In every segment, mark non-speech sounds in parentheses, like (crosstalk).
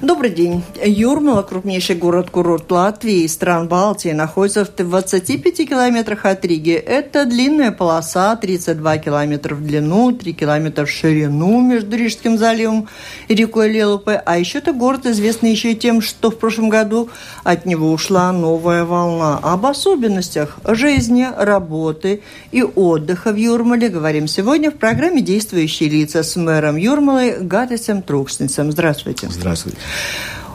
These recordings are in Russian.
Добрый день. Юрмала, крупнейший город-курорт Латвии стран Балтии, находится в 25 километрах от Риги. Это длинная полоса, 32 километра в длину, 3 километра в ширину между Рижским заливом и рекой Лелупе. А еще это город известный еще и тем, что в прошлом году от него ушла новая волна. Об особенностях жизни, работы и отдыха в Юрмале говорим сегодня в программе «Действующие лица» с мэром Юрмалы Гатисом Труксницем. Здравствуйте. Здравствуйте.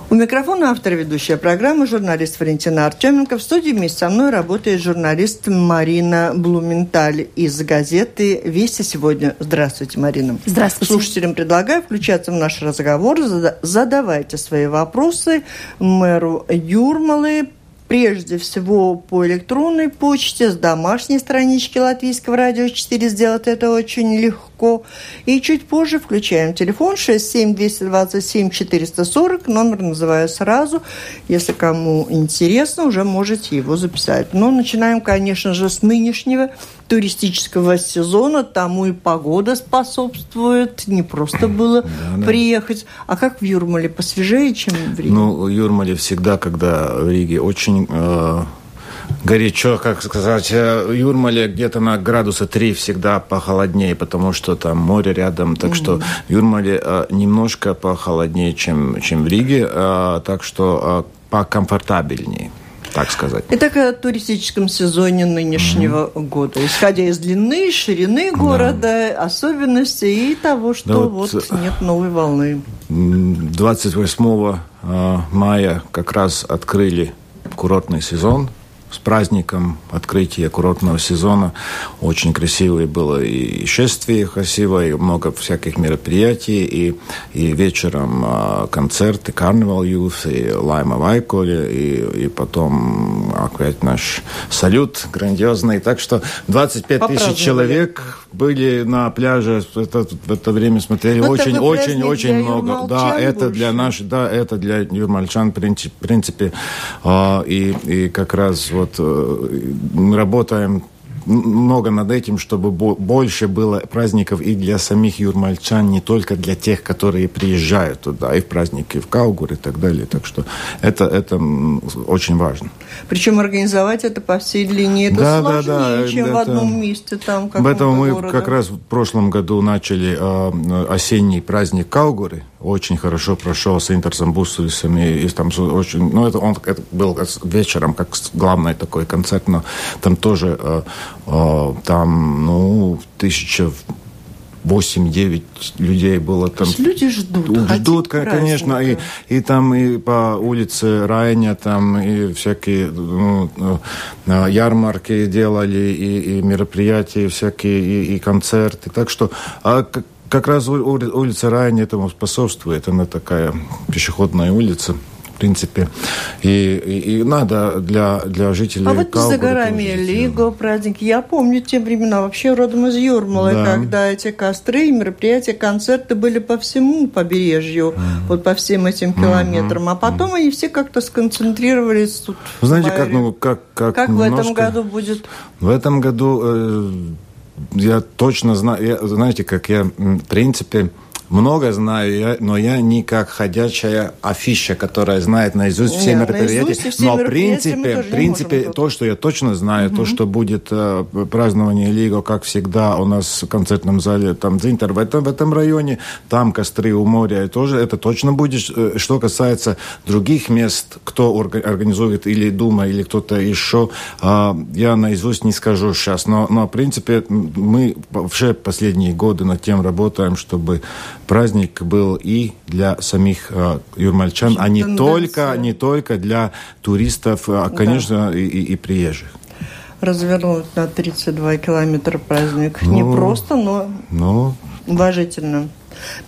У микрофона автор ведущая программы, журналист Валентина Артеменко. В студии вместе со мной работает журналист Марина Блументаль из газеты «Вести сегодня». Здравствуйте, Марина. Здравствуйте. Слушателям предлагаю включаться в наш разговор. Задавайте свои вопросы мэру Юрмалы прежде всего по электронной почте, с домашней странички Латвийского радио 4. Сделать это очень легко. И чуть позже включаем телефон 67 227 440. Номер называю сразу. Если кому интересно, уже можете его записать. Но начинаем, конечно же, с нынешнего туристического сезона. Тому и погода способствует. Не просто было да, приехать. А как в Юрмале? Посвежее, чем в Риге? Ну, в Юрмале всегда, когда в Риге очень э, горячо, как сказать, в Юрмале где-то на градуса 3 всегда похолоднее, потому что там море рядом, так mm-hmm. что Юрмале э, немножко похолоднее, чем, чем в Риге, э, так что э, покомфортабельнее так сказать. Итак, о туристическом сезоне нынешнего mm-hmm. года. Исходя из длины, ширины города, да. особенностей и того, что да вот, вот нет новой волны. 28 мая как раз открыли курортный сезон с праздником открытия курортного сезона. Очень красивое было и шествие красивое, и много всяких мероприятий, и, и вечером э, концерты, карнавал Юс, и Лайма Вайколи, и, и потом опять наш салют грандиозный. Так что 25 тысяч человек были на пляже это, в это время смотрели. Но очень, очень, очень много. Да, это больше. для наших, да, это для юрмальчан, в принципе, э, и, и как раз вот э, мы работаем много над этим, чтобы больше было праздников и для самих юрмальчан, не только для тех, которые приезжают туда, и в праздники в Каугур и так далее. Так что это, это очень важно. Причем организовать это по всей длине, это да, сложнее, да, да, чем это, в одном месте. Там, Поэтому мы города. как раз в прошлом году начали э, осенний праздник Каугуры. Очень хорошо прошел с Интерсом Бусулисом. И, и там очень, ну, это, он это был вечером, как главный такой концерт, но там тоже э, там, ну, тысяча 8-9 людей было там. люди ждут. Ждут, конечно. И, и там и по улице Райня, там и всякие ну, э, ярмарки делали, и, и мероприятия всякие, и, и концерты. Так что а как, как раз улица Райня этому способствует. Она такая пешеходная улица в принципе. И, и, и надо для, для жителей А вот за горами Лиго, праздники. Я помню те времена, вообще родом из Юрмалы, да. когда эти костры, мероприятия, концерты были по всему побережью, mm-hmm. вот по всем этим километрам. Mm-hmm. А потом mm-hmm. они все как-то сконцентрировались тут. Знаете, как, ну, как, как, как немножко... в этом году будет? В этом году э, я точно знаю, я, знаете, как я, в принципе, много знаю, но я не как ходячая афиша, которая знает наизусть все Нет, мероприятия. Наизусть все но в принципе, в принципе то, что я точно знаю, угу. то, что будет э, празднование Лиго, как всегда, у нас в концертном зале, там Дзинтер в этом, в этом районе, там костры у моря, тоже это точно будет. Э, что касается других мест, кто организует или Дума, или кто-то еще, э, я наизусть не скажу сейчас, но, но в принципе мы все последние годы над тем работаем, чтобы праздник был и для самих э, юрмальчан, а не только, не только для туристов, а, конечно, да. и, и, и приезжих развернуть на 32 километра праздник. Ну, Не просто, но ну, уважительно.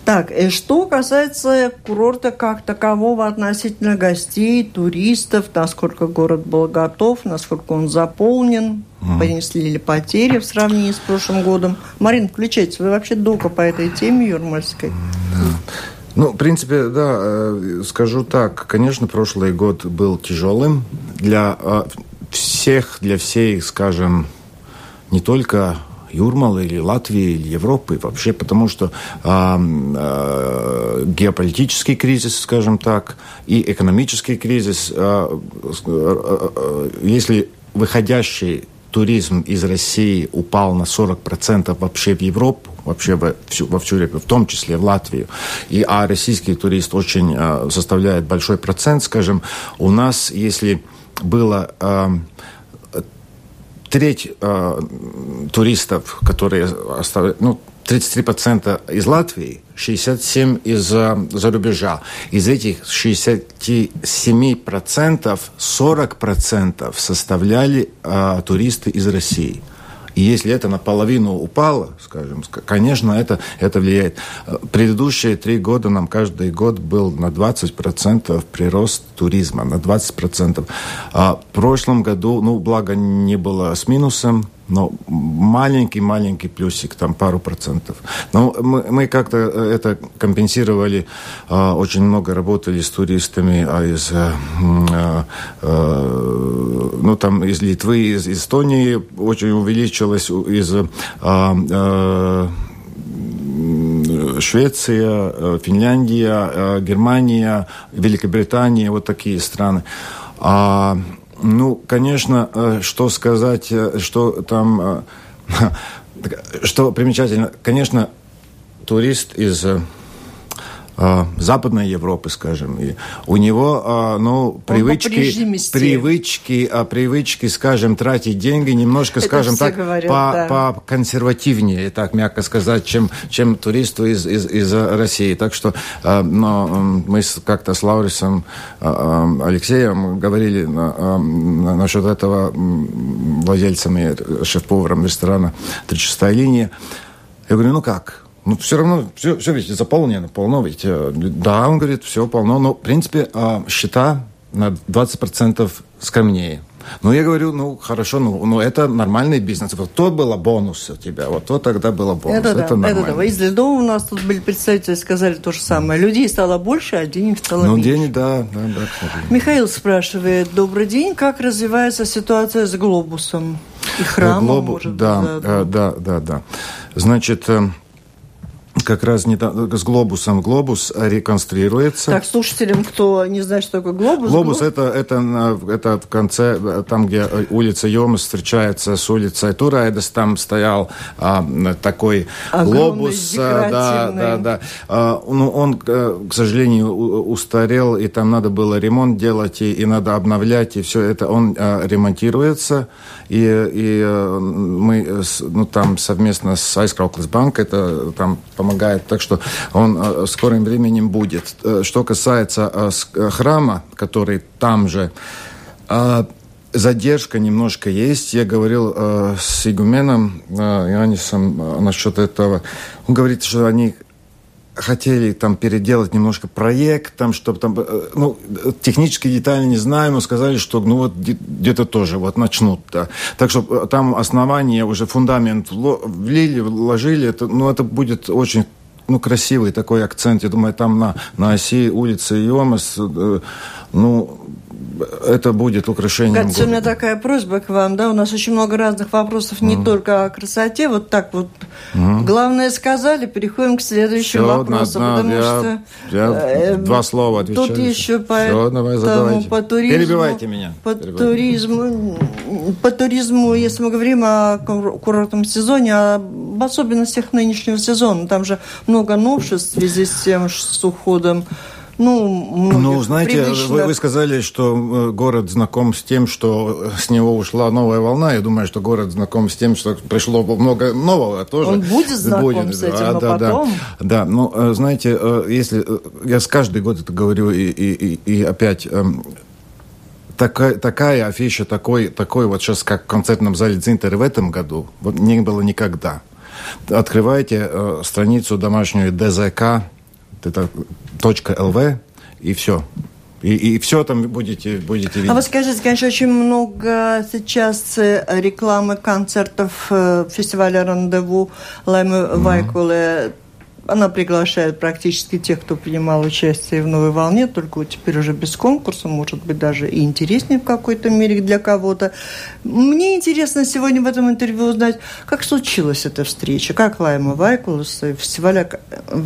Так, и что касается курорта как такового относительно гостей, туристов, насколько город был готов, насколько он заполнен, mm. понесли ли потери в сравнении с прошлым годом. Марин, включайтесь, вы вообще долго по этой теме юрмальской? Mm. Ну, в принципе, да, э, скажу так. Конечно, прошлый год был тяжелым для э, всех, для всей, скажем, не только Юрмалы или Латвии или Европы вообще, потому что э, э, геополитический кризис, скажем так, и экономический кризис, э, э, э, если выходящий туризм из России упал на 40% вообще в Европу, вообще во всю, во всю в том числе в Латвию. И, а российский турист очень э, составляет большой процент, скажем, у нас, если было э, треть э, туристов, которые оставляют, ну, 33% из Латвии, 67% из-за за рубежа. Из этих 67% 40% составляли э, туристы из России. И если это наполовину упало, скажем, конечно, это, это влияет. Предыдущие три года нам каждый год был на 20% прирост туризма, на 20%. А в прошлом году, ну, благо не было с минусом, но маленький-маленький плюсик, там пару процентов. Но мы, мы как-то э, это компенсировали, э, очень много работали с туристами а из, э, ну, там, из Литвы, из Эстонии очень увеличилось, из э, Швеция, Финляндия, Германия, Великобритания, вот такие страны. А ну, конечно, э, что сказать, э, что там, э, (laughs) что примечательно, конечно, турист из Западной Европы, скажем. И у него, а, ну, привычки, привычки, а, привычки, скажем, тратить деньги немножко, Это скажем так, говорят, по, да. по консервативнее, так мягко сказать, чем, чем туристу из, из, из России. Так что но мы как-то с Лаурисом Алексеем говорили насчет этого владельцами, шеф-поваром ресторана «Три чистая линия». Я говорю, ну как? Ну, все равно, все, все ведь заполнено, полно ведь. Э, да, он говорит, все полно. Но, в принципе, а, счета на 20% скромнее. Ну, я говорю, ну, хорошо, ну, ну это нормальный бизнес. Вот то было бонус у тебя, вот то тогда было бонус. Это, это да, нормально. это да. Из Ледова у нас тут были представители, сказали то же самое. Людей стало больше, а денег стало ну, меньше. Ну, денег, да, да, да. Михаил спрашивает, добрый день, как развивается ситуация с глобусом и храмом, Глобу... может да, быть? Да, да, да, да. Значит, э, как раз не с глобусом. Глобус реконструируется. Так, слушателям, кто не знает, что такое глобус. Глобус это, это, это в конце, там, где улица Йомас встречается с улицей Турайдас, там стоял а, такой Огромный, глобус. Да, да, да. А, ну, он, э, к сожалению, устарел, и там надо было ремонт делать, и, и надо обновлять, и все это. Он а, ремонтируется, и, и э, мы ну, там совместно с Айскрауклес Банк, это там помогает. Так что он э, в скором временем будет. Э, что касается э, храма, который там же, задержка немножко есть. Я говорил э, с игуменом э, Янисом э, насчет этого. Он говорит, что они хотели там переделать немножко проект, там, чтобы там, ну, технические детали не знаю, но сказали, что, ну, вот где-то тоже вот начнут, да. Так что там основание, уже фундамент влили, вложили, это, ну, это будет очень ну, красивый такой акцент. Я думаю, там на, на оси улицы Йомас, э, ну, это будет украшением Катя, у меня такая просьба к вам, да, у нас очень много разных вопросов, не mm. только о красоте, вот так вот. Mm. Главное сказали, переходим к следующему Все, вопросу, на, потому я, что... Я э, два слова отвечаю. Тут еще по, Все, давай, тому, по туризму... Перебивайте меня. По Перебивайте. туризму, по туризму, если мы говорим о курортном сезоне, об особенностях нынешнего сезона, там же много новшеств в связи с тем, с уходом ну, ну знаете, вы, вы сказали, что э, город знаком с тем, что с него ушла новая волна. Я думаю, что город знаком с тем, что пришло много нового тоже. Он будет знаком будет. с этим, а, но да, потом... Да, да, ну, э, знаете, э, если... Я с каждый год это говорю, и, и, и, и опять эм, такая, такая афиша, такой, такой вот сейчас, как в концертном зале Дзинтер в этом году, вот не было никогда. Открывайте э, страницу домашнюю ДЗК, это .lv, и все. И, и все там будете, будете видеть. А вы скажите, конечно, очень много сейчас э, рекламы концертов э, фестиваля «Рандеву» Лаймы mm-hmm. Вайкуле Она приглашает практически тех, кто принимал участие в «Новой волне», только теперь уже без конкурса, может быть, даже и интереснее в какой-то мере для кого-то. Мне интересно сегодня в этом интервью узнать, как случилась эта встреча, как Лайма Вайкулус фестиваля,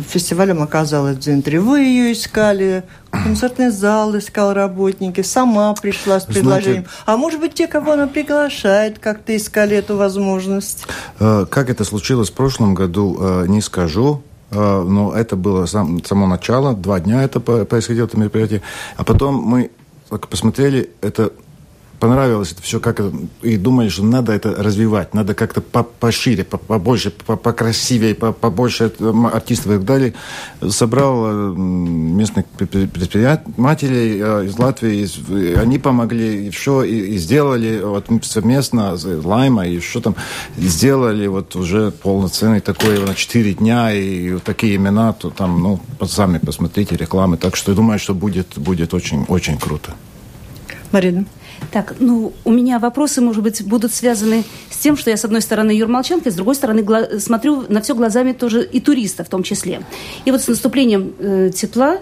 фестивалем оказалась в центре. Вы ее искали, концертный зал искал работники, сама пришла с предложением. Знаете, а может быть, те, кого она приглашает, как-то искали эту возможность? Э, как это случилось в прошлом году, э, не скажу. Э, но это было сам, само начало, два дня это происходило, это мероприятие. А потом мы посмотрели, это понравилось это все, как и думали, что надо это развивать, надо как-то пошире, побольше, покрасивее, побольше артистов и так далее. Собрал э, местных предпринимателей э, из Латвии, они помогли, все и, сделали вот совместно с Лайма, и что там, сделали вот уже полноценный такой на 4 дня, и вот такие имена, то там, ну, сами посмотрите рекламы. Так что я думаю, что будет, будет очень, очень круто. Марина. Так, ну, у меня вопросы, может быть, будут связаны с тем, что я, с одной стороны, юрмолчанка, с другой стороны, гла- смотрю на все глазами тоже и туриста в том числе. И вот с наступлением э, тепла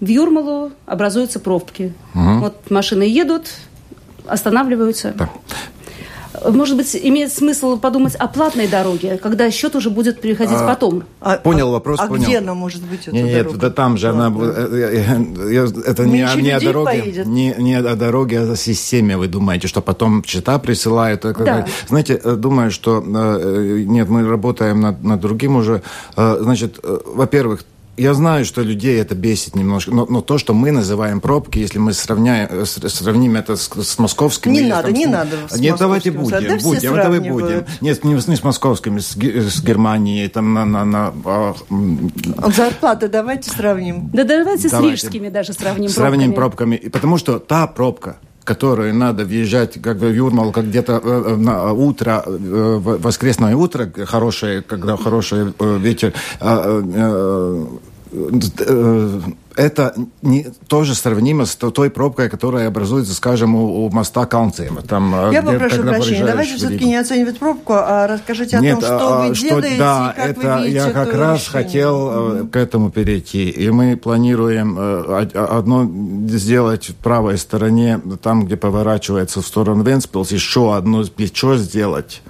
в Юрмалу образуются пробки. Угу. Вот машины едут, останавливаются. Да. Может быть, имеет смысл подумать о платной дороге, когда счет уже будет приходить а, потом. А, понял вопрос, а понял. где она может быть, эта нет, дорога? Нет, да там же она... Э, э, это не, не о дороге, не, не о дороге, а о системе, вы думаете, что потом счета присылают. Да. Знаете, э, думаю, что... Нет, мы работаем над, над другим уже. Значит, во-первых, я знаю, что людей это бесит немножко, но, но то, что мы называем пробки, если мы сравняем, э, сравним это с, с московскими... Не надо, там, не надо Нет, давайте будем, да будем, давай будем. Нет, не, не с московскими, с, с Германией, там на... на, на а, Зарплаты давайте сравним. Да давайте, давайте. с рижскими даже сравним Сравним пробками. пробками. Потому что та пробка, которую надо въезжать, как в Юрмал, как где-то э, э, на утро, воскресное утро, хорошее, когда хороший ветер, Э, это не, тоже сравнимо с той пробкой, которая образуется, скажем, у, у моста. Там, э, Я где, попрошу прощения, давайте все-таки не оценивать пробку, а расскажите Нет, о том, что а, вы что, делаете, да, как это вы я как раз решение. хотел mm-hmm. к этому перейти. И мы планируем одно сделать в правой стороне, там, где поворачивается в сторону Венспилс, еще одно плечо сделать,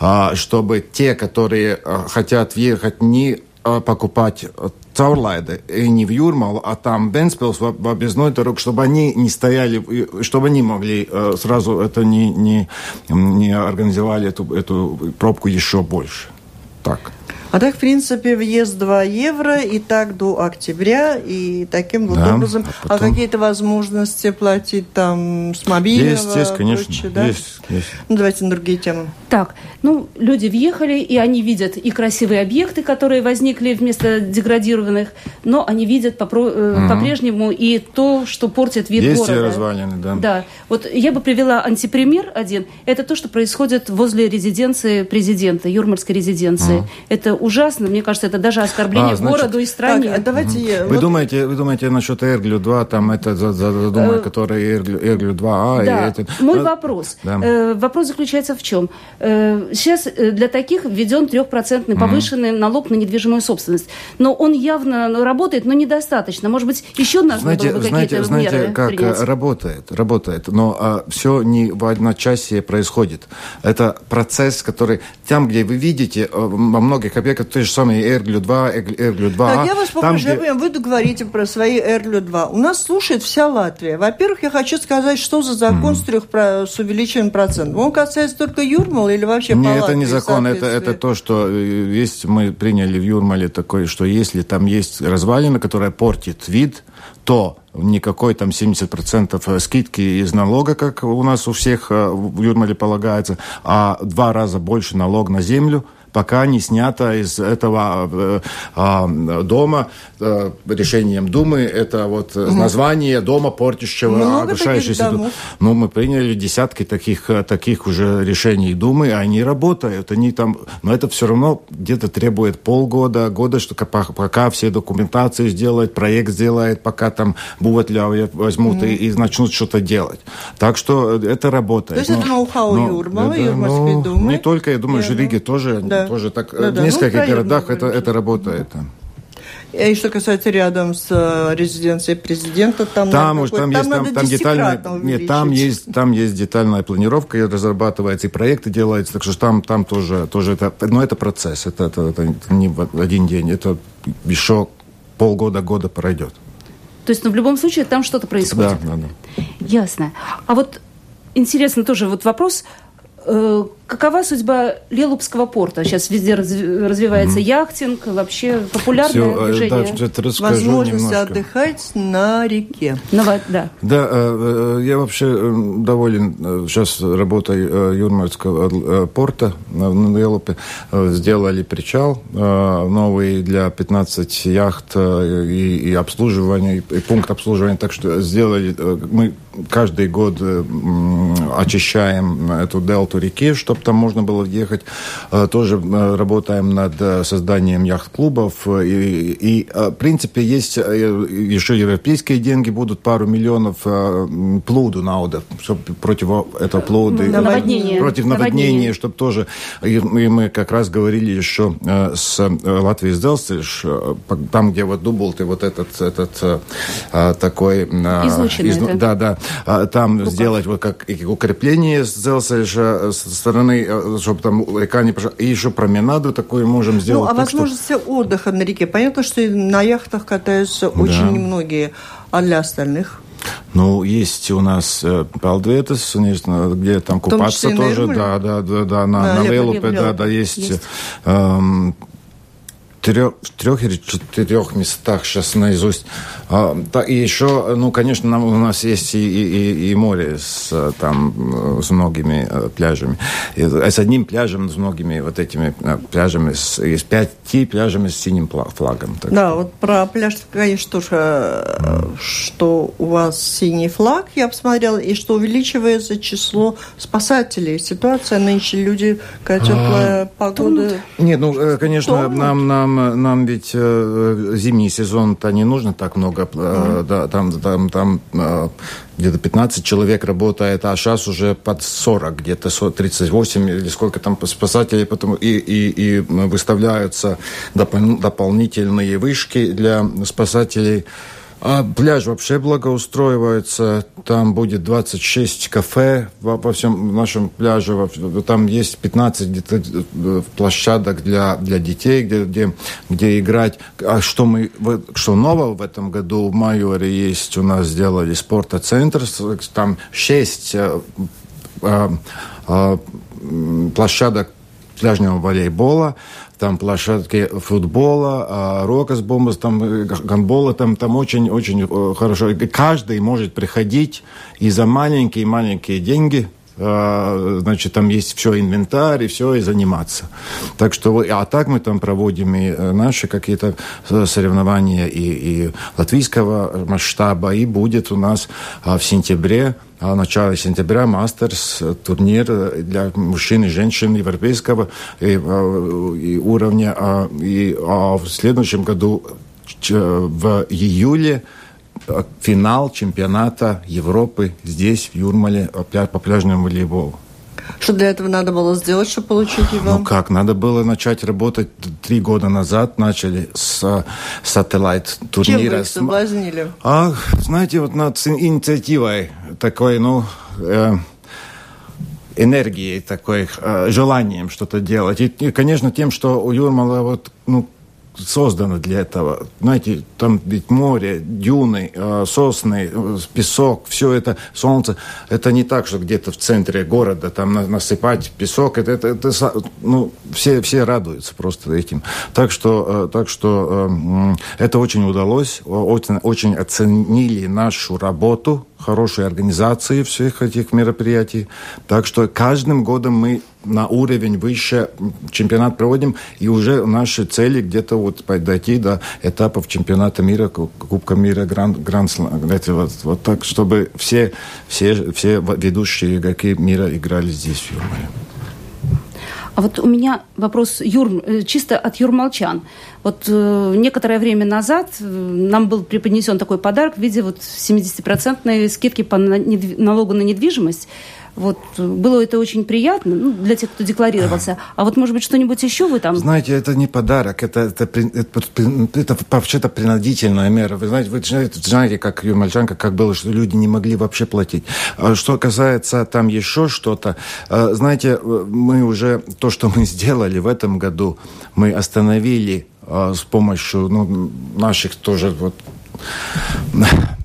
а, чтобы те, которые хотят въехать не покупать caurlaide не в Юрмалу, а там Бенспилс в, в объездной дорог, чтобы они не стояли, чтобы они могли э, сразу это не, не, не организовали эту, эту пробку еще больше. Так. А так, в принципе, въезд 2 евро, и так до октября, и таким вот да, образом. А, потом... а какие-то возможности платить там с мобильного? Есть, есть, конечно. Прочее, да? Есть, есть. Ну, давайте на другие темы. Так, ну, люди въехали, и они видят и красивые объекты, которые возникли вместо деградированных, но они видят попро- угу. по-прежнему и то, что портит вид есть города. Есть развалины, да. Да. Вот я бы привела антипример один. Это то, что происходит возле резиденции президента, Юрмальской резиденции. Угу. Это ужасно. Мне кажется, это даже оскорбление а, значит, городу и стране. Так, а давайте угу. я, вы, вот... думаете, вы думаете насчет Эрглю-2, там это задумка, э, которая Эрглю-2А? Да. И это... Мой а, вопрос. Да. Э, вопрос заключается в чем? Э, сейчас для таких введен трехпроцентный повышенный mm налог на недвижимую собственность. Но он явно работает, но недостаточно. Может быть, еще нужно знаете, было бы какие-то знаете, меры знаете, как принять? работает, работает, но а, все не в одночасье происходит. Это процесс, который там, где вы видите, во многих объектах как те же самые Эрглю-2, Эрглю-2. Так, я вас попрошу, где... вы говорите про свои Эрглю-2. У нас слушает вся Латвия. Во-первых, я хочу сказать, что за закон mm. с, трех, с увеличением процентов. Он касается только Юрмала или вообще Нет, по это не закон, это, это то, что э, есть, мы приняли в Юрмале такое, что если там есть развалина, которая портит вид, то никакой там 70% э, скидки из налога, как у нас у всех э, в Юрмале полагается, а два раза больше налог на землю – пока не снято из этого э, э, дома э, решением Думы. Это вот угу. название дома портящего, Много огрушающийся. Ну, мы приняли десятки таких, э, таких уже решений Думы, они работают. Они там, но это все равно где-то требует полгода, года, что пока все документации сделают, проект сделает, пока там буватля возьмут угу. и, и начнут что-то делать. Так что это работает. То есть но, это ноу-хау Юрмала, Юрмальской ну, Не только, я думаю. Риге тоже да. Тоже так, да, в нескольких ну, городах это, это работает. И что касается рядом с э, резиденцией президента, там, там, уж, там, там есть, там, там детальная, нет, там есть, там есть детальная планировка, и разрабатывается, и проекты делаются, так что там, там тоже, тоже это, но это процесс, это, это, это не в один день, это еще полгода-года пройдет. То есть, ну, в любом случае, там что-то происходит. Да, да, да. Ясно. А вот интересно тоже вот вопрос, Э, какова судьба Лелупского порта? Сейчас везде развивается mm-hmm. яхтинг, вообще популярное Все, э, движение. Да, это Возможность немножко. отдыхать на реке. Ну, да. Да, э, я вообще доволен сейчас работой Юрмальского порта на Лелупе. Сделали причал новый для 15 яхт и, и обслуживания, и пункт обслуживания. Так что сделали, мы каждый год очищаем эту делту эту реки, чтобы там можно было ехать. Э, тоже э, работаем над э, созданием яхт-клубов. И, и, в принципе, есть еще европейские деньги, будут пару миллионов плуду науда, чтобы против этого плуда, наводнение. против наводнения, наводнение. чтобы тоже... И мы как раз говорили еще с Латвией с там, где вот Дублты, вот этот, этот такой... Излученный из, Да, да. Там Рукав. сделать вот как укрепление с Делсельша со стороны, э, чтобы там река не пошла. И еще променаду такую можем сделать. Ну, а возможности что... отдыха на реке. Понятно, что на яхтах катаются да. очень немногие, а для остальных? Ну, есть у нас э, Палдветес, где там купаться тоже, да, да, да, да, на, да, на Велупе, да, да, есть, есть. Эм, трех, в трех или четырех местах сейчас наизусть. А, да, и еще, ну, конечно, нам, у нас есть и, и, и море с, там, с многими э, пляжами. И, а с одним пляжем, с многими вот этими э, пляжами, с, есть пяти пляжами с синим флагом. Так да, что. вот про пляж, конечно, тоже, mm. что у вас синий флаг, я посмотрела, и что увеличивается число спасателей. Ситуация нынче, люди, когда теплая а, погода... Нет, ну, конечно, нам, нам нам, нам ведь э, зимний сезон-то не нужно так много. Э, да, там там, там э, где-то 15 человек работает, а сейчас уже под 40, где-то 38 или сколько там спасателей. Потом и, и, и выставляются допол- дополнительные вышки для спасателей. А пляж вообще благоустроивается. Там будет 26 кафе во, во всем нашем пляже. Там есть 15 где-то э, площадок для, для детей, где, где, где играть. А что, мы, что нового в этом году в Майоре есть у нас сделали спортоцентр. Там 6 а, а, а, площадок пляжного волейбола там площадки футбола, а рокос бомбас, там э, гандбола, там, там очень-очень э, хорошо. Каждый может приходить и за маленькие-маленькие деньги а, значит, там есть все, инвентарь и все, и заниматься. Так что, а так мы там проводим и э, наши какие-то соревнования и, и латвийского масштаба, и будет у нас а, в сентябре в начале сентября мастерс э, турнир э, для мужчин и женщин европейского и, э, и уровня. А, и, а в следующем году в июле финал чемпионата Европы здесь, в Юрмале, по пляжному волейболу. Что для этого надо было сделать, чтобы получить его? Ну как, надо было начать работать три года назад, начали с сателлайт турнира. Чем вы их соблазнили? А, знаете, вот над инициативой такой, ну... Э, энергией такой, э, желанием что-то делать. И, и, конечно, тем, что у Юрмала вот, ну, создано для этого. Знаете, там ведь море, дюны, э, сосны, э, песок, все это, солнце. Это не так, что где-то в центре города там насыпать песок. Это, это, это ну, все, все радуются просто этим. Так что, э, так что это очень удалось, очень, очень оценили нашу работу, хорошей организации всех этих мероприятий. Так что каждым годом мы на уровень выше чемпионат проводим, и уже наши цели где-то вот дойти до этапов чемпионата мира, Кубка мира, Гранд, Гранд вот, вот так, чтобы все, все, все ведущие игроки мира играли здесь, в Юрмале. А вот у меня вопрос Юр, э, чисто от юрмалчан. Вот э, некоторое время назад э, нам был преподнесен такой подарок в виде вот 70% скидки по налогу на недвижимость Вот было это очень приятно ну, для тех, кто декларировался. А вот, может быть, что-нибудь еще вы там... Знаете, это не подарок, это, это, это, это, вообще-то принудительная мера. Вы знаете, вы знаете, знаете как Юмальчанка, как было, что люди не могли вообще платить. А что касается там еще что-то, э, знаете, мы уже то, что мы сделали в этом году, мы остановили э, с помощью ну, наших тоже вот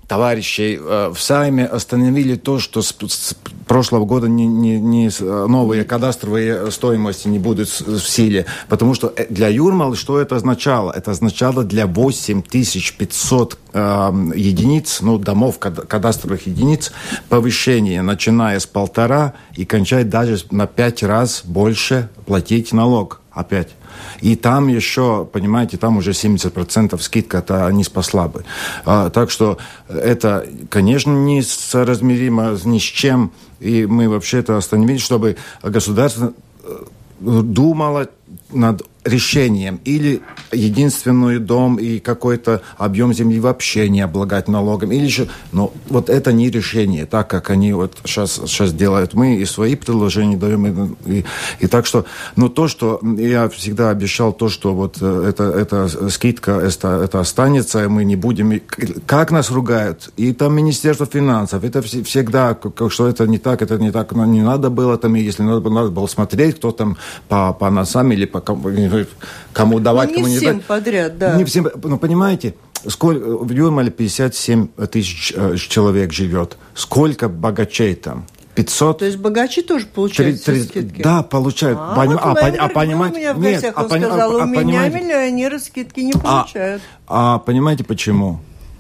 товарищей э, в Сайме остановили то, что с, с прошлого года не, не, не новые кадастровые стоимости не будут в силе. Потому что э, для Юрмалы что это означало? Это означало для 8500 э, единиц, ну, домов кадастровых единиц, повышение, начиная с полтора и кончать даже на пять раз больше платить налог опять. И там еще, понимаете, там уже 70% скидка-то не спасла бы. А, так что это, конечно, не соразмеримо ни с чем. И мы вообще это остановили, чтобы государство э, думало над решением. Или единственный дом и какой-то объем земли вообще не облагать налогом. Или еще... Но вот это не решение, так как они вот сейчас, сейчас делают. Мы и свои предложения даем. И, и, и так что... Но то, что я всегда обещал, то, что вот э, это, это скидка, это, это останется, и мы не будем... Как нас ругают? И там Министерство финансов. Это всегда, что это не так, это не так. Не надо было там, и если надо, надо было смотреть, кто там по, по носам или по кому давать, ну, кому не всем подряд, да. Не всем, ну, понимаете, сколько, в Юрмале 57 тысяч э, человек живет. Сколько богачей там? 500. То есть богачи тоже получают 3, 3, скидки? Да, получают. А, Поним... вот а, пон... а понимать... у меня в Нет, а, сказал, а, у меня понимаете... миллионеры скидки не а, получают. А, а понимаете почему?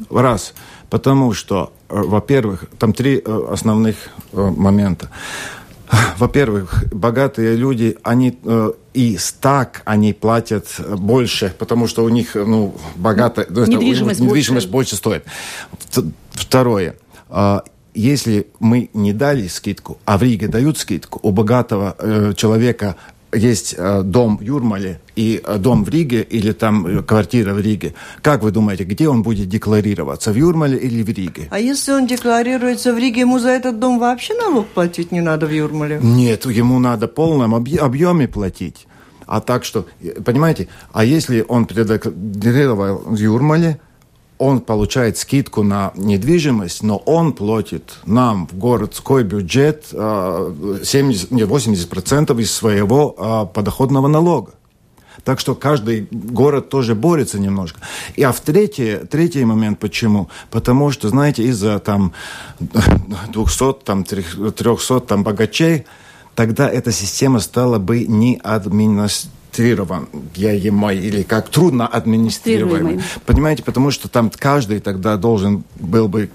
Раз. Потому что, э, во-первых, там три э, основных момента. (laughs) Во-первых, богатые люди, они э, и так они платят больше, потому что у них ну, богатая недвижимость, недвижимость больше. больше стоит. Второе. Э, если мы не дали скидку, а в Риге дают скидку, у богатого э, человека есть э, дом в Юрмале и э, дом в Риге или там э, квартира в Риге, как вы думаете, где он будет декларироваться, в Юрмале или в Риге? А если он декларируется в Риге, ему за этот дом вообще налог платить не надо в Юрмале? Нет, ему надо в полном объеме платить. А так что, понимаете, а если он предекларировал в Юрмале, он получает скидку на недвижимость, но он платит нам в городской бюджет 70, нет, 80% из своего а, подоходного налога. Так что каждый город тоже борется немножко. И а в третий, третий момент почему? Потому что, знаете, из-за там 200, там 300 там богачей, тогда эта система стала бы не административной администрированной или как трудно администрируемой. Понимаете, потому что там каждый тогда должен был бы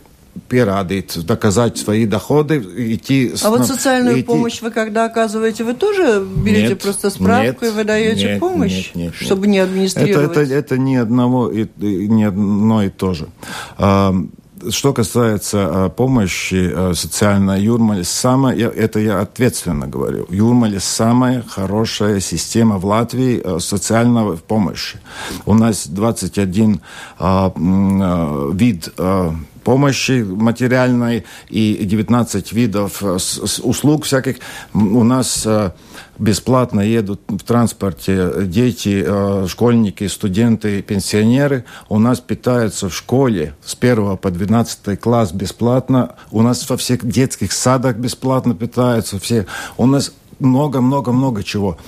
переадить, доказать свои доходы, идти... А вот социальную идти... помощь вы когда оказываете, вы тоже берете нет, просто справку нет, и выдаете нет, помощь, нет, нет, чтобы нет. не администрировать? Это, это, это не одного и, и не одно и то же. Что касается э, помощи э, социальной Юрмале, самая, это я ответственно говорю, Юрмале самая хорошая система в Латвии э, социальной помощи. У нас 21 вид помощи материальной и 19 видов услуг всяких. У нас бесплатно едут в транспорте дети, э, школьники, студенты, пенсионеры. У нас питаются в школе с 1 по 12 класс бесплатно. У нас во всех детских садах бесплатно питаются все. У нас много-много-много чего.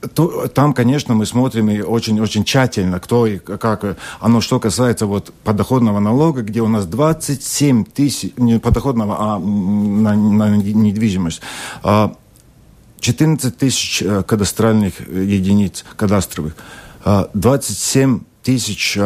А, там, конечно, мы смотрим и очень-очень тщательно, кто и как. Оно что касается вот подоходного налога, где у нас 27 тысяч, не подоходного, а на, на недвижимость, а 14 тысяч э, кадастральных единиц кадастровых, 27 э, тысяч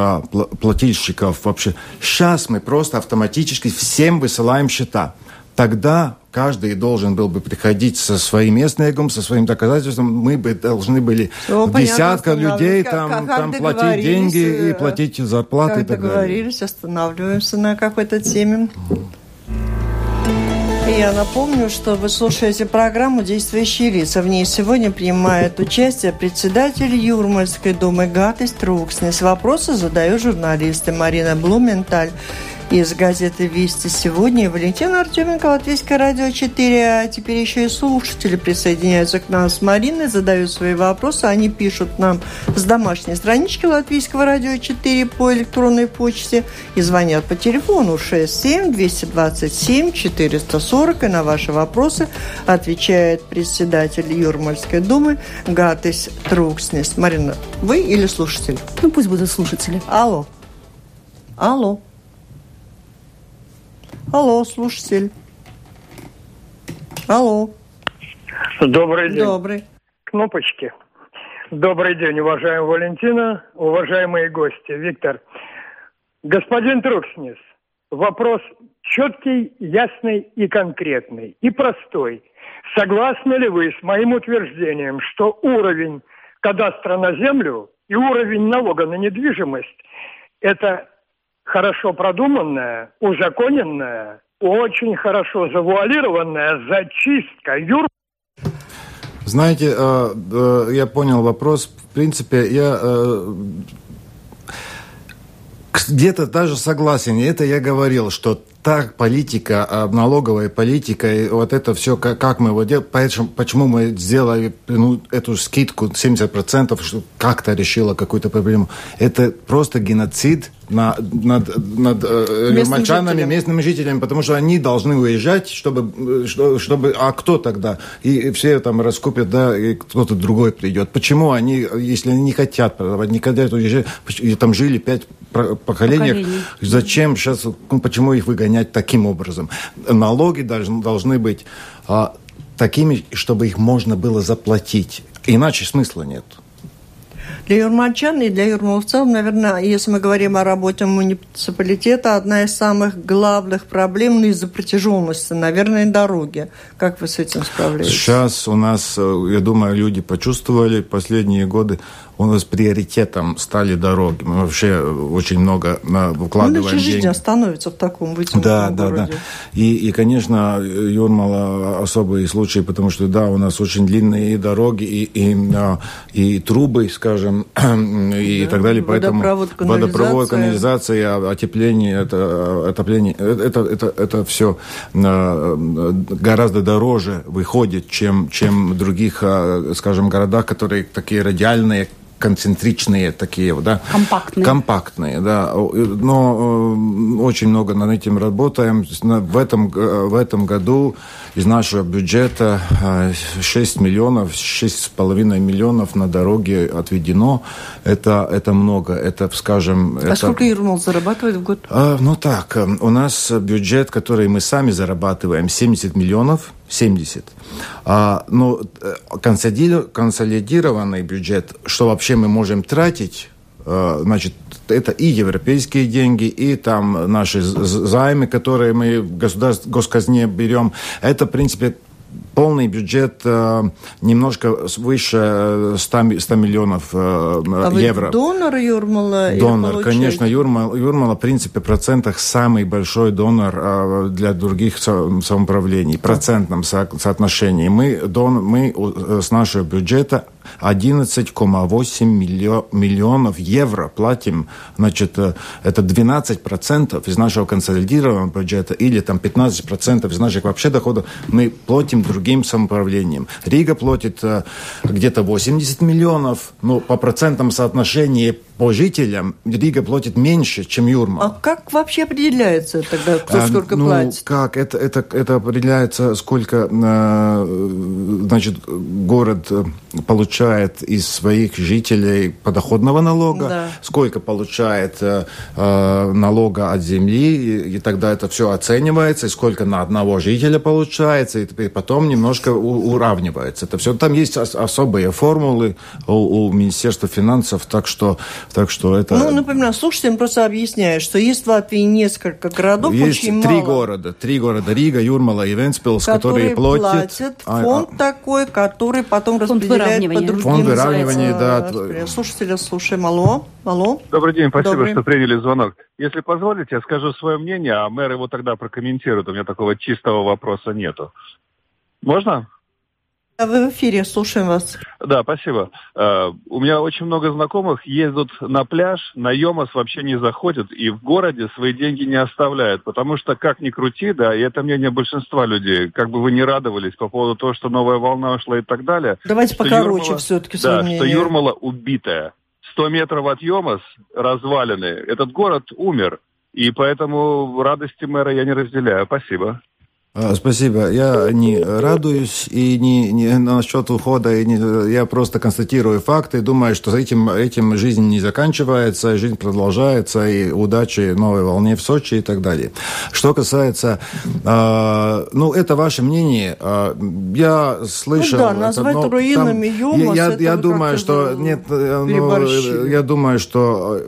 плательщиков вообще. Сейчас мы просто автоматически всем высылаем счета. Тогда каждый должен был бы приходить со своим местным, со своим доказательством. Мы бы должны были Все десятка людей там, как, как там платить деньги и платить зарплаты как и так договорились, далее. останавливаемся на какой-то теме. Я напомню, что вы слушаете программу «Действующие лица». В ней сегодня принимает участие председатель Юрмальской думы Гатис Трукснес. Вопросы задаю журналисты Марина Блументаль из газеты «Вести сегодня». Валентина Артеменко, Латвийское радио 4. А теперь еще и слушатели присоединяются к нам с Мариной, задают свои вопросы. Они пишут нам с домашней странички Латвийского радио 4 по электронной почте и звонят по телефону 67 227 440. И на ваши вопросы отвечает председатель Юрмальской думы Гатис Трукснес. Марина, вы или слушатель? Ну, пусть будут слушатели. Алло. Алло. Алло, слушатель. Алло. Добрый день. Добрый. Кнопочки. Добрый день, уважаемая Валентина, уважаемые гости. Виктор. Господин Трукснис, вопрос четкий, ясный и конкретный, и простой. Согласны ли вы с моим утверждением, что уровень кадастра на землю и уровень налога на недвижимость – это хорошо продуманная, узаконенная, очень хорошо завуалированная зачистка юр... Знаете, э, э, я понял вопрос. В принципе, я э, где-то даже согласен. Это я говорил, что так политика, налоговая политика, и вот это все, как, как мы его делаем, почему, почему мы сделали ну, эту скидку 70%, что как-то решила какую-то проблему. Это просто геноцид на, над, над э, местными жителями, потому что они должны уезжать, чтобы, э, чтобы... А кто тогда? И все там раскупят, да, и кто-то другой придет. Почему они, если они не хотят продавать, не хотят уезжать, и там жили пять поколений, зачем сейчас, ну, почему их выгонять таким образом? Налоги должны, должны быть а, такими, чтобы их можно было заплатить. Иначе смысла нет. Для юрмальчан и для Юрмала в целом, наверное, если мы говорим о работе муниципалитета, одна из самых главных проблем ну, из-за протяженности, наверное, дороги. Как вы с этим справляетесь? Сейчас у нас, э, я думаю, люди почувствовали последние годы у нас приоритетом стали дороги. Мы вообще очень много вкладываем ну, жизнь становится в таком вытянутом да, да, Да, да. И, и, конечно, Юрмала особый случай, потому что, да, у нас очень длинные дороги и, и, а, и трубы, скажем, (clears throat) и да, так далее. Поэтому водопровод, канализация, водопровод, канализация отепление, это, отопление, это, это, это все а, гораздо дороже выходит, чем, чем в других, а, скажем, городах, которые такие радиальные, концентричные такие, да. Компактные. Компактные, да. Но э, очень много над этим работаем. В этом, э, в этом году из нашего бюджета 6 э, миллионов, 6,5 миллионов на дороге отведено. Это, это много. Это, скажем... А это... сколько Ермол зарабатывает в год? Ну так, у нас бюджет, который мы сами зарабатываем, 70 миллионов 70. А, ну, э, консолидированный бюджет, что вообще мы можем тратить, э, значит, это и европейские деньги, и там наши займы, которые мы в государств, госказне берем. Это, в принципе, полный бюджет э, немножко выше 100, 100 миллионов э, а евро. Вы донор Юрмала? Донор, конечно. Юрмала, Юрмала, в принципе, в процентах самый большой донор э, для других самоуправлений, в процентном со соотношении. Мы, дон, мы э, с нашего бюджета 11,8 миллионов евро платим. Значит, э, это 12% из нашего консолидированного бюджета или там 15% из наших вообще доходов мы платим другим самоуправлением. Рига платит э, где-то 80 миллионов, но по процентам соотношения жителям Рига платит меньше, чем Юрмал. А как вообще определяется тогда, кто а, сколько ну, платит? Как? Это, это, это определяется, сколько э, значит, город получает из своих жителей подоходного налога, да. сколько получает э, э, налога от земли, и, и тогда это все оценивается, и сколько на одного жителя получается, и потом немножко у, уравнивается. Это все. Там есть ос особые формулы у, у Министерства финансов, так что, так что это... Ну, например, слушателям просто объясняю, что есть в Латвии несколько городов, есть очень три мало, города. Три города. Рига, Юрмала и Венспилс, которые, которые платят... платят а, фонд а, такой, который потом распределяет по другим Фонд выравнивания, да. Слушателя слушаем. Алло. Алло. Добрый день, спасибо, Добрый. что приняли звонок. Если позволите, я скажу свое мнение, а мэр его тогда прокомментирует. У меня такого чистого вопроса нету. Можно? Вы в эфире, слушаем вас. Да, спасибо. Uh, у меня очень много знакомых ездят на пляж, на Йомас вообще не заходят и в городе свои деньги не оставляют, потому что как ни крути, да, и это мнение большинства людей, как бы вы не радовались по поводу того, что новая волна ушла и так далее. Давайте покороче все-таки Да, что Юрмала убитая. 100 метров от Йомас развалины. Этот город умер. И поэтому радости мэра я не разделяю. Спасибо. А, спасибо. Я не радуюсь и не, не насчет ухода. И не, я просто констатирую факты. Думаю, что этим, этим жизнь не заканчивается, жизнь продолжается, и удачи новой волне в Сочи и так далее. Что касается... Э, ну, это ваше мнение. Э, я слышал... Ну да, назвать это, но, руинами там, Юмас, Я, я думаю, что... Нет, ну, я думаю, что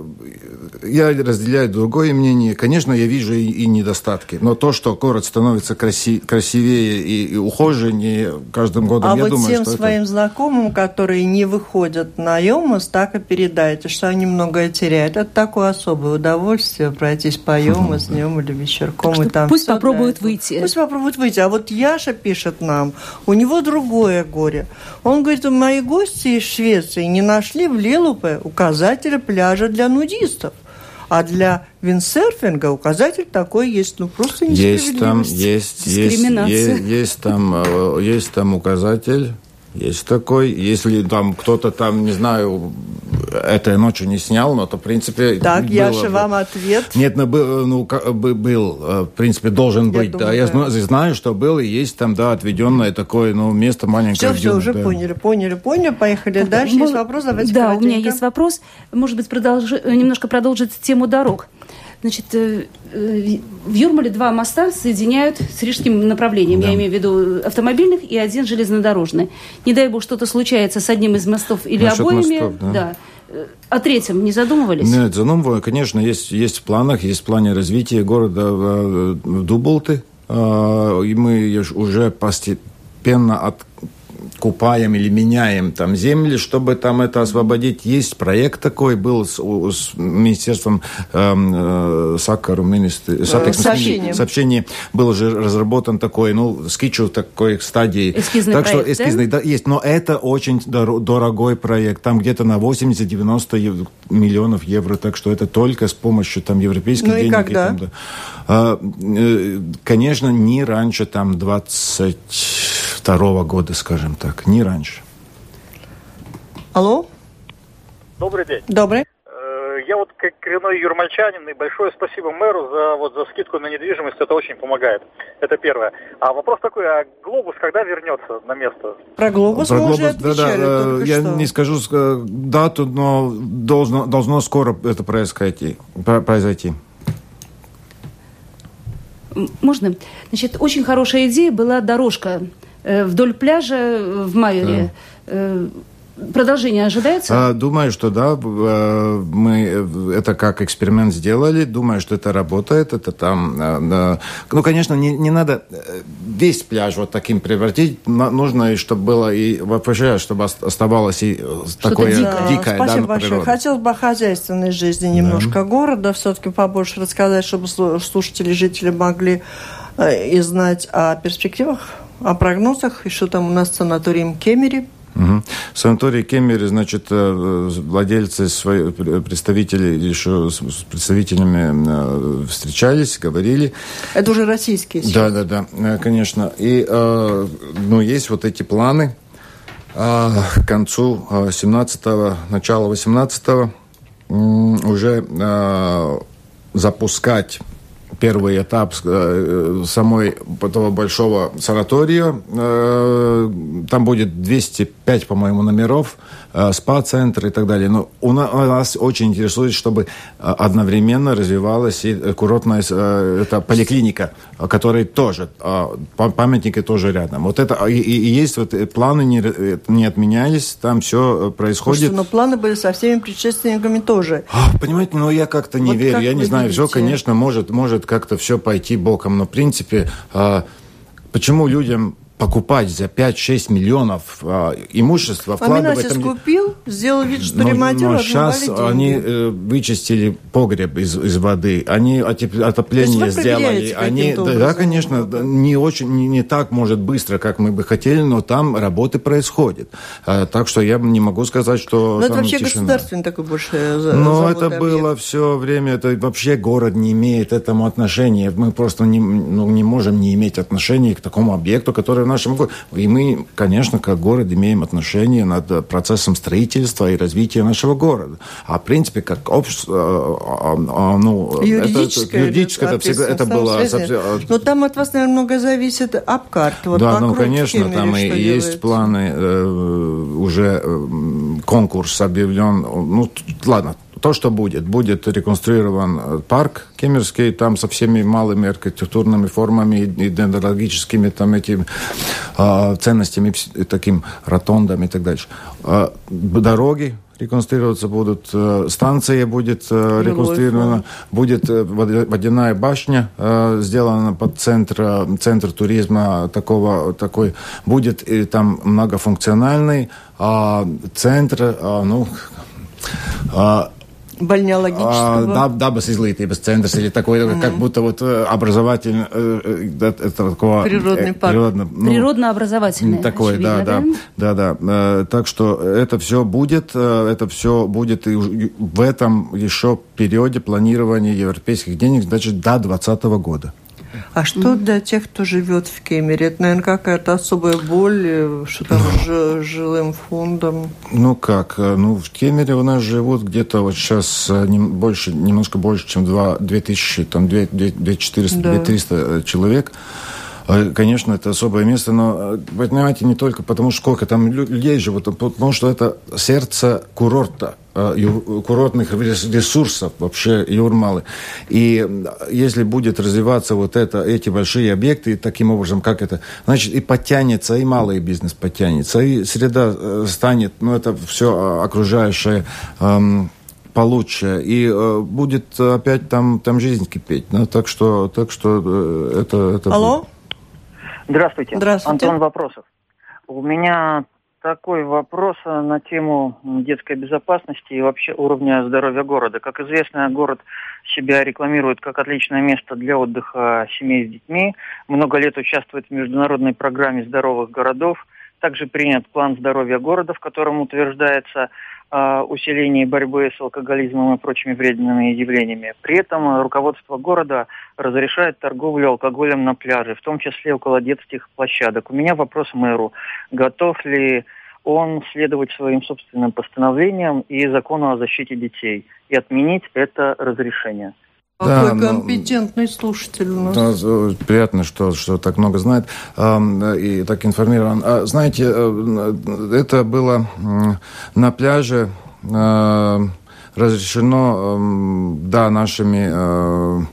я разделяю другое мнение. Конечно, я вижу и, и недостатки. Но то, что город становится краси, красивее и, и ухоженнее каждым годом, а я вот думаю, тем что своим это... знакомым, которые не выходят на Йомас, так и передайте, что они многое теряют. Это такое особое удовольствие пройтись по Йомас днем или вечерком. и там пусть попробуют выйти. Пусть попробуют выйти. А вот Яша пишет нам, у него другое горе. Он говорит, мои гости из Швеции не нашли в Лилупе указателя пляжа для нудистов. А для виндсерфинга указатель такой есть, ну просто Есть там, есть, есть, есть, есть там, э, есть там указатель, есть такой. Если там кто-то там, не знаю, этой ночью не снял, но то, в принципе... Так, было, Яша, вам ответ. Нет, ну, был, ну, был, э, в принципе, должен быть. Я думаю, да. Я да. знаю, что был, и есть там, да, отведенное такое, ну, место маленькое. Все, все, уже да. поняли, поняли, поняли. Поехали так, дальше. Есть вопрос? Давайте Да, коротенько. у меня есть вопрос. Может быть, продолжи, немножко продолжить тему дорог. Значит, э, э, в Юрмале два моста соединяют с рижским направлением. Да. Я имею в виду автомобильных и один железнодорожный. Не дай бог что-то случается с одним из мостов или Насчет обоими. Мостов, да. да о третьем не задумывались? Нет, задумываю. Конечно, есть, есть в планах, есть в плане развития города э, Дублты. И мы уже постепенно от купаем или меняем там земли, чтобы там это освободить. Есть проект такой, был с, с Министерством эм, э, Сакару, министр, э, сообщение. сообщение был уже разработан такой, ну, скетчу такой стадии. Эскизный так проект, что эскизный, да? да, есть, но это очень дор- дорогой проект, там где-то на 80-90 миллионов евро, так что это только с помощью там европейских ну денег. И когда? И там, да. а, э, конечно, не раньше там 20 второго года, скажем так, не раньше. Алло? Добрый день. Добрый. Э, я вот как коренной юрмальчанин, и большое спасибо мэру за, вот, за скидку на недвижимость, это очень помогает. Это первое. А вопрос такой, а глобус когда вернется на место? Про глобус Про мы глобус, уже отвечали, да, да, Я что. не скажу э, дату, но должно, должно скоро это произойти. произойти. Можно? Значит, очень хорошая идея была дорожка Э, вдоль пляжа э, в Майоре. Да. Продолжение ожидается? А, думаю, что да. Э, мы это как эксперимент сделали. Думаю, что это работает. Это там... Ну, конечно, не, не надо весь пляж вот таким превратить. Нужно, чтобы было и вообще, чтобы оставалось и такое дикое. дикое Спасибо да, большое. Природа. Хотелось бы о хозяйственной жизни немножко да. города все-таки побольше рассказать, чтобы слушатели, жители могли и знать о перспективах о прогнозах и что там у нас с санаторием Кемери. Угу. Санаторий Кемери, значит, э, владельцы, свои, представители еще с представителями э, встречались, говорили. Это уже российские. Да, да, да, э, конечно. И, ну, есть вот эти планы к концу 17-го, начала 18-го уже запускать первый этап э, самой этого большого санатория. Э, там будет 205, по-моему, номеров, э, спа-центр и так далее. Но у нас очень интересует, чтобы одновременно развивалась и курортная это поликлиника, которая тоже, памятники тоже рядом. Вот это и, и есть вот планы не, не отменялись, там все происходит. Слушайте, но планы были со всеми предшественниками тоже. А, понимаете, но я как-то не вот верю, я не знаю, видите? все, конечно, может, может как-то все пойти боком. Но, в принципе, почему людям покупать за 5-6 миллионов э, имущества, вкладывать... А купил, сделал вид, что но, ремонтер, но сейчас они э, вычистили погреб из, из воды, они отопление сделали. Они, да, да, конечно, не очень, не, не так, может, быстро, как мы бы хотели, но там работы происходят. А, так что я не могу сказать, что Но это вообще тишина. государственный такой больше Но это объект. было все время, это вообще город не имеет этому отношения. Мы просто не, ну, не можем не иметь отношения к такому объекту, который нашем городе. И мы, конечно, как город имеем отношение над процессом строительства и развития нашего города. А в принципе, как общество, а, а, ну, юридическое, это, юридическое это, всегда, это было... Но там от вас, наверное, много зависит обкарт. Вот да, ну, конечно, там и есть планы, э, уже э, конкурс объявлен. Ну, ладно, то, что будет. Будет реконструирован э, парк Кемерский, там со всеми малыми архитектурными формами и дендрологическими там этими э, ценностями, таким ротондами и так дальше. Э, дороги реконструироваться будут, э, станция будет э, реконструирована, будет водяная башня сделана под центр, центр туризма такого, такой, будет и там многофункциональный а, центр, ну, Бальнеологического? А, даб, дабас излитības центrs, или такой, mm-hmm. как будто вот э, образовательный, э, это такого... Природный парк. Природно, ну, Природно-образовательный. Такой, да, да, да, да, да. Так что это все будет, это все будет и в этом еще периоде планирования европейских денег, значит, до 2020 года. А что для тех, кто живет в Кемере? Это, наверное, какая-то особая боль, э, что там с жилым фондом? Ну как? Э, ну, в Кемере у нас живут где-то вот сейчас э, больше, немножко больше, чем 2, 2000, там 2, 2 400, да. 2300 человек. Конечно, это особое место, но, понимаете, не только потому, сколько там людей живут, а потому что это сердце курорта. Э, курортных ресурсов вообще Юрмалы. И если будет развиваться вот это, эти большие объекты таким образом, как это, значит, и подтянется, и малый бизнес подтянется, и среда э, станет, ну, это все э, окружающее эм, получше, и э, будет опять там, там жизнь кипеть. Ну, так что, так что э, это, это... Алло? Здравствуйте. Здравствуйте. Антон Вопросов. У меня такой вопрос на тему детской безопасности и вообще уровня здоровья города. Как известно, город себя рекламирует как отличное место для отдыха семей с детьми. Много лет участвует в международной программе здоровых городов. Также принят план здоровья города, в котором утверждается усилении борьбы с алкоголизмом и прочими вредными явлениями. При этом руководство города разрешает торговлю алкоголем на пляже, в том числе около детских площадок. У меня вопрос мэру. Готов ли он следовать своим собственным постановлениям и закону о защите детей и отменить это разрешение? Какой да, компетентный слушатель у нас. Да, приятно, что, что так много знает и так информирован. А, знаете, э, это было на пляже э, разрешено, да, нашими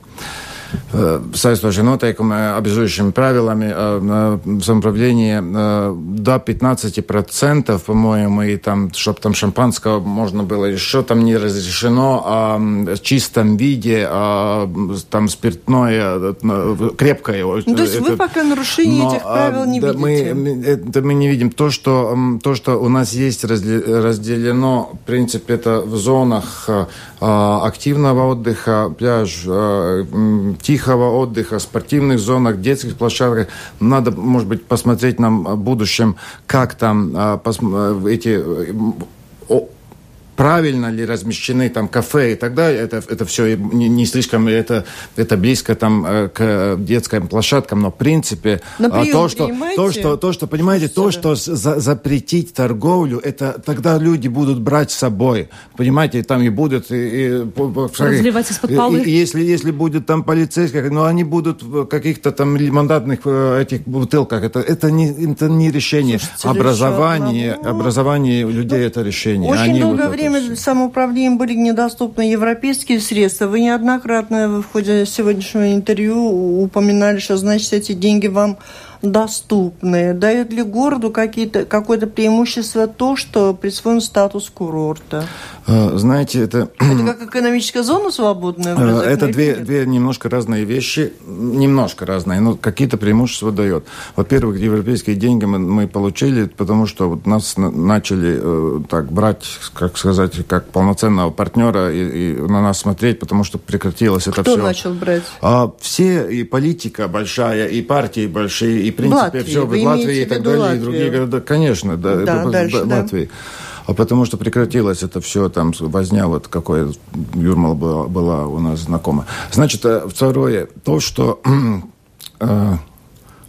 э, saistošiem noteikumiem, обязующими правилами самоуправления до 15%, по-моему, и там, чтобы там шампанского можно было еще там не разрешено, а в чистом виде, а, там спиртное, крепкое. Ну, то есть это, вы пока нарушение но, этих правил не да, видите? Мы, это мы не видим. То что, то, что у нас есть разделено, в принципе, это в зонах активного отдыха, пляж, тихого отдыха, спортивных зонах, детских площадках. Надо, может быть, посмотреть нам в будущем, как там а, эти правильно ли размещены там кафе и так далее, это, это все не, не слишком, это, это близко там э, к детским площадкам, но в принципе а, то, что, то, что, то, что, понимаете, то, что за, запретить торговлю, это тогда люди будут брать с собой, понимаете, там и будут и, и, разливать из-под полы. И, и, если, если будет там полицейских, но они будут в каких-то там мандатных э, этих бутылках, это, это, не, это не решение. Слушайте, образование, образование людей ну, это решение. Очень они долгое вот время время самоуправлением были недоступны европейские средства. Вы неоднократно в ходе сегодняшнего интервью упоминали, что, значит, эти деньги вам доступны? Дает ли городу какие-то, какое-то преимущество то, что присвоен статус курорта? Э, знаете, это... Это как (clears throat) экономическая зона свободная? Э, это две, две немножко разные вещи. Немножко разные, но какие-то преимущества дает. Во-первых, европейские деньги мы, мы получили, потому что вот нас начали э, так брать, как сказать, как полноценного партнера и, и на нас смотреть, потому что прекратилось это Кто все. начал брать? А, все, и политика большая, и партии большие, и в принципе Латвии, все, вы в Латвии и так далее, Латвию? и другие города. Конечно, да, Да, это дальше, да. Латвии. А потому что прекратилось это все, там возня вот какой Юрмала была, была у нас знакома. Значит, э, второе, то, что (clears throat) э,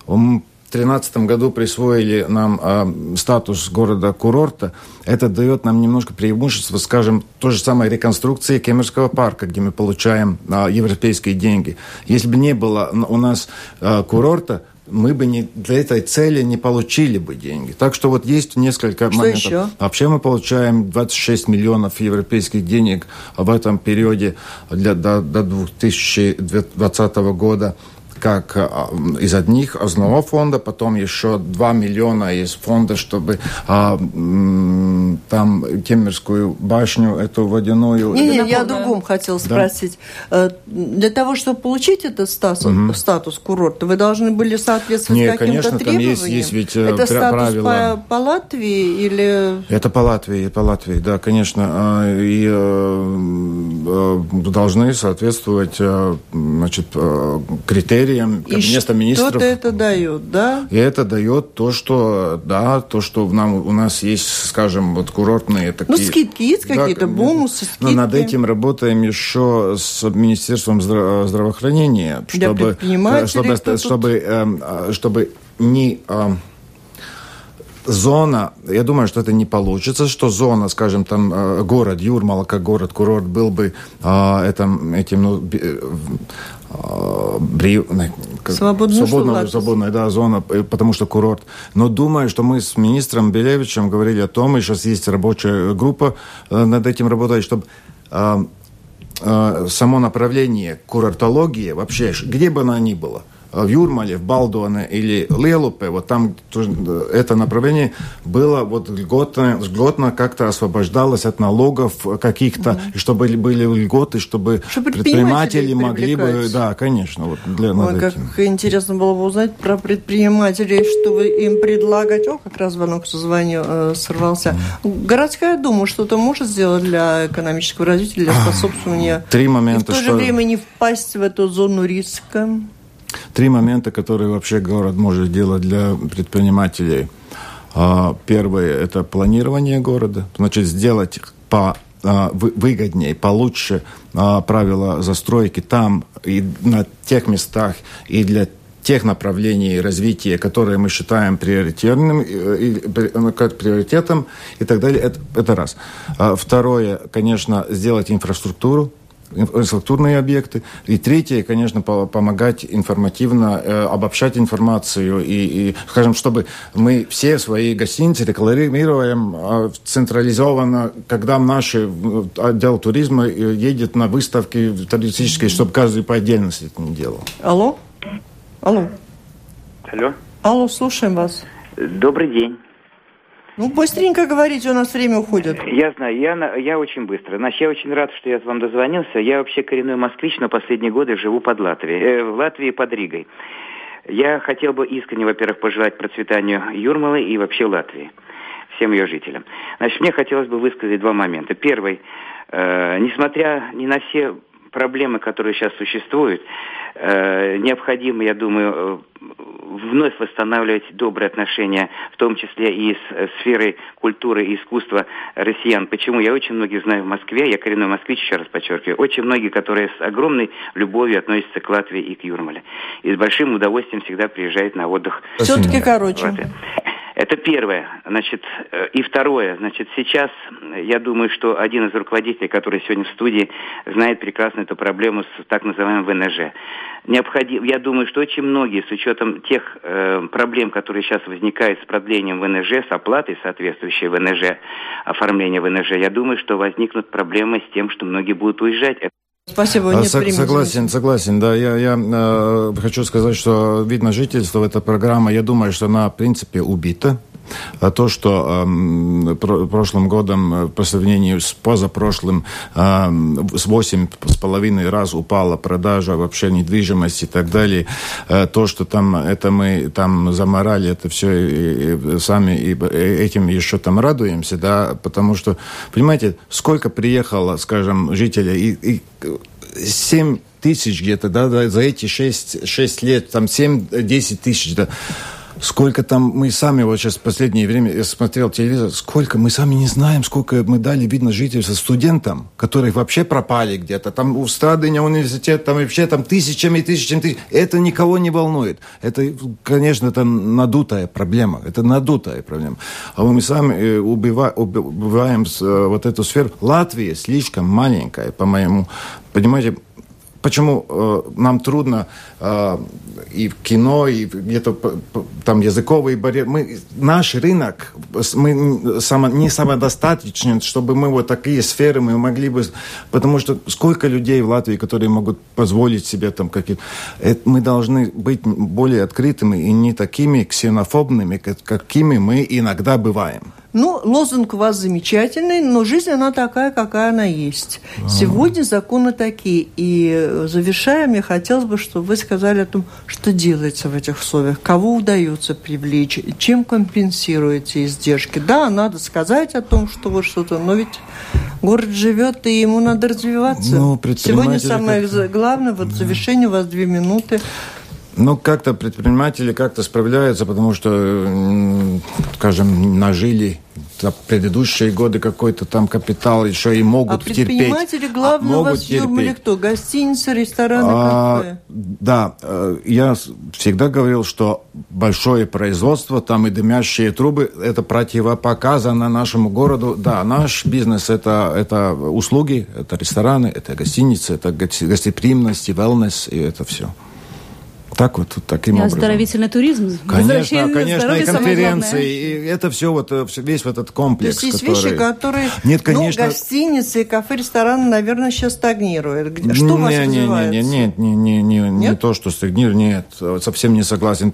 в 2013 году присвоили нам э, статус города-курорта, это дает нам немножко преимущество, скажем, то же самое реконструкции Кемерского парка, где мы получаем э, европейские деньги. Если бы не было у нас э, курорта, мы бы не, для этой цели не получили бы деньги. Так что вот есть несколько что моментов. Еще? Вообще мы получаем 26 миллионов европейских денег в этом периоде для, до, до 2020 года как а, из одних одного фонда, потом еще 2 миллиона из фонда, чтобы а, там Кемерскую башню, эту водяную... Не, не, я о другом хотел спросить. Э, Для того, чтобы получить этот статус, статус курорта, вы должны были соответствовать Не, каким-то конечно, там требованиям? есть- есть ведь, э, Это статус правила. по, по Латвии или... Это по Латвии, по Латвии, да, конечно. А, И э, должны соответствовать значит, критериям И Кабинета министров. что-то это дает, да? И это дает то, что, да, то, что нам, у нас есть, скажем, вот курортные такие... Ну, скидки есть Да, какие-то, бонусы, Но над скидки? этим работаем еще с Министерством здра- здравоохранения, чтобы, предпринимателей чтобы, чтобы, эм, а, чтобы не... эм, Зона, я думаю, что это не получится, что зона, скажем, там э, город Юрмала, как город-курорт, был бы э, этом, этим, ну, би- бри- э, как- свободно- Латвия? свободная, да, зона, э, потому что курорт. Но думаю, что мы с министром Белевичем говорили о том, и сейчас есть рабочая группа э, над этим работает, чтобы э, э, само направление курортологии вообще, где бы она ни была, в Юрмале, в Балдуане или Лелупе, вот там это направление было вот льготно, льготно как-то освобождалось от налогов каких-то, и чтобы были- льготы, чтобы, Чтобы предприниматели могли бы, да, конечно, вот для Ой, как этим. интересно было бы узнать про предпринимателей, что вы им предлагать. О, как раз звонок созвонил, э, сорвался. Городская дума что-то может сделать для экономического развития, для способствования Три и в момента, то же что... время не впасть в эту зону риска. Три момента, которые вообще город может делать для предпринимателей. А, Первое – это планирование города. Значит, сделать по а, вы- выгоднее, получше а, правила застройки там и на тех местах и для тех направлений развития, которые мы считаем приоритетным, и- и- ну, как приоритетом и так далее. Это, это раз. Второе, конечно, сделать инфраструктуру, инфраструктурные объекты. И третье, конечно, по- помогать информативно э, обобщать информацию и, и, скажем, чтобы мы все свои гостиницы рекламируем э, централизованно, когда наш э, отдел туризма э, едет на выставки туристические, чтобы каждый по отдельности это не делал. Алло? Алло? Алло. Алло, слушаем вас. Добрый день. Ну, быстренько говорите, у нас время уходит. Я знаю, я, я очень быстро. Значит, я очень рад, что я вам дозвонился. Я вообще коренной москвич, но последние годы живу под Латвией, э, в Латвии под Ригой. Я хотел бы искренне, во-первых, пожелать процветанию Юрмалы и вообще Латвии, всем ее жителям. Значит, мне хотелось бы высказать два момента. Первый, э, несмотря ни на все проблемы, которые сейчас существуют, э, необходимо, я думаю, э, вновь восстанавливать добрые отношения, в том числе и с э, сферой культуры и искусства россиян. Почему? Я очень многих знаю в Москве, я коренной москвич, еще раз подчеркиваю, очень многие, которые с огромной любовью относятся к Латвии и к Юрмале. И с большим удовольствием всегда приезжают на отдых Все-таки короче. Это первое. Значит, э, и второе. Значит, сейчас э, я думаю, что один из руководителей, который сегодня в студии, знает прекрасно эту проблему с так называемым ВНЖ. Необходимо, я думаю, что очень многие, с учетом тех э, проблем, которые сейчас возникают с продлением ВНЖ, с оплатой соответствующей ВНЖ, оформления ВНЖ, я думаю, что возникнут проблемы с тем, что многие будут уезжать. Спасибо, нет Со- Согласен, согласен, да. Я, я э, хочу сказать, что вид на жительство, эта программа, я думаю, что она, в принципе, убита. А то, что э, прошлым годом э, по сравнению с позапрошлым э, с восемь с половиной раз упала продажа вообще недвижимости и так далее, э, то, что там это мы там заморали, это все и, и, сами и, этим еще там радуемся, да, потому что, понимаете, сколько приехало, скажем, жителей и, 7 тысяч где-то, да, да, за эти 6, 6 лет, там 7-10 тысяч, да, сколько там мы сами, вот сейчас в последнее время я смотрел телевизор, сколько мы сами не знаем, сколько мы дали, видно, жительства студентам, которые вообще пропали где-то. Там у Страдыня университет, там вообще там тысячами, тысячами, тысяч. Это никого не волнует. Это, конечно, это надутая проблема. Это надутая проблема. А мы сами э, убиваем, убиваем э, вот эту сферу. Латвия слишком маленькая, по-моему. Понимаете, почему э, нам трудно э, и в кино, и где-то там языковые барьеры. Мы, наш рынок мы само, не самодостаточен, чтобы мы вот такие сферы мы могли бы... Потому что сколько людей в Латвии, которые могут позволить себе там какие-то... Мы должны быть более открытыми и не такими ксенофобными, какими мы иногда бываем. Ну, лозунг у вас замечательный, но жизнь она такая, какая она есть. А-а-а. Сегодня законы такие. И э, завершая, мне хотелось бы, чтобы вы сказали о том, что делается в этих условиях, кого удается привлечь, чем компенсируете издержки. Да, надо сказать о том, что вот что-то, но ведь город живет, и ему надо развиваться. Ну, Сегодня самое главное, вот завершение у вас две минуты. Ну, как-то предприниматели как-то справляются, потому что, скажем, нажили за предыдущие годы какой-то там капитал еще и могут а терпеть. предприниматели главное а вас терпеть. кто? Гостиницы, рестораны, а, кафе? Да, э, я всегда говорил, что большое производство, там и дымящие трубы, это противопоказано нашему городу. Да, наш бизнес это, это услуги, это рестораны, это гостиницы, это гостеприимность, и wellness, и это все. Так вот, таким и образом. Оздоровительный туризм. Конечно, конечно, и конференции, и это все вот, э, весь вот этот комплекс. То есть есть вещи, которые... Нет, ну, конечно... Ну, гостиницы, и кафе, рестораны, наверное, сейчас стагнируют. Что не, у вас не, развивается? Не, не, не, не, не, не, не то, что стагнирует, нет, совсем не согласен.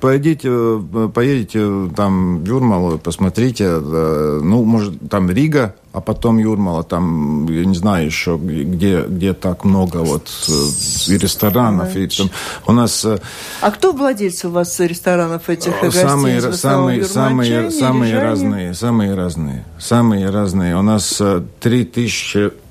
Пойдите, э, поедете там в Юрмалу, посмотрите, э, ну, может, там Рига, а потом Юрмала, там, я не знаю еще, где, где так много вот э, и ресторанов. И там, у нас... А кто владельцы у вас ресторанов этих самые, гостиниц? Самые, самые, самые разные, самые разные, самые разные. У нас 3000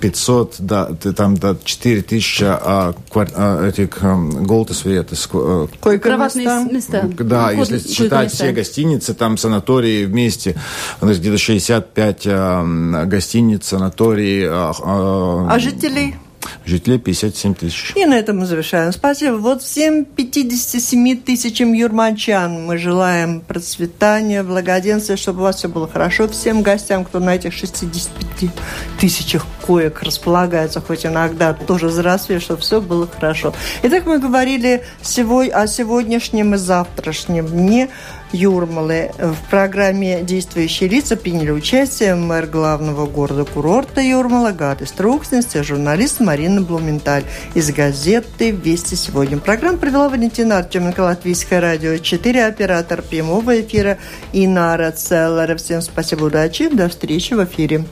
500, да, там до 4000 а, квар, а, этих а, голтес. А, Кроватные места. Да, Вход, если считать все гостиницы, там санатории вместе, у нас где-то 65 а, гостиниц, санатории. А, а, а жителей? Жителей 57 тысяч. И на этом мы завершаем. Спасибо. Вот всем 57 тысячам юрманчан мы желаем процветания, благоденствия, чтобы у вас все было хорошо. Всем гостям, кто на этих 65 тысячах коек располагается, хоть иногда тоже взрослее, чтобы все было хорошо. Итак, мы говорили о сегодняшнем и завтрашнем дне. Юрмалы. В программе «Действующие лица» приняли участие мэр главного города-курорта Юрмала Гатис Трукснес и журналист Марина Блументаль из газеты «Вести сегодня». Программу провела Валентина Артеменко, Латвийское радио 4, оператор прямого эфира Инара Целлера. Всем спасибо, удачи, до встречи в эфире.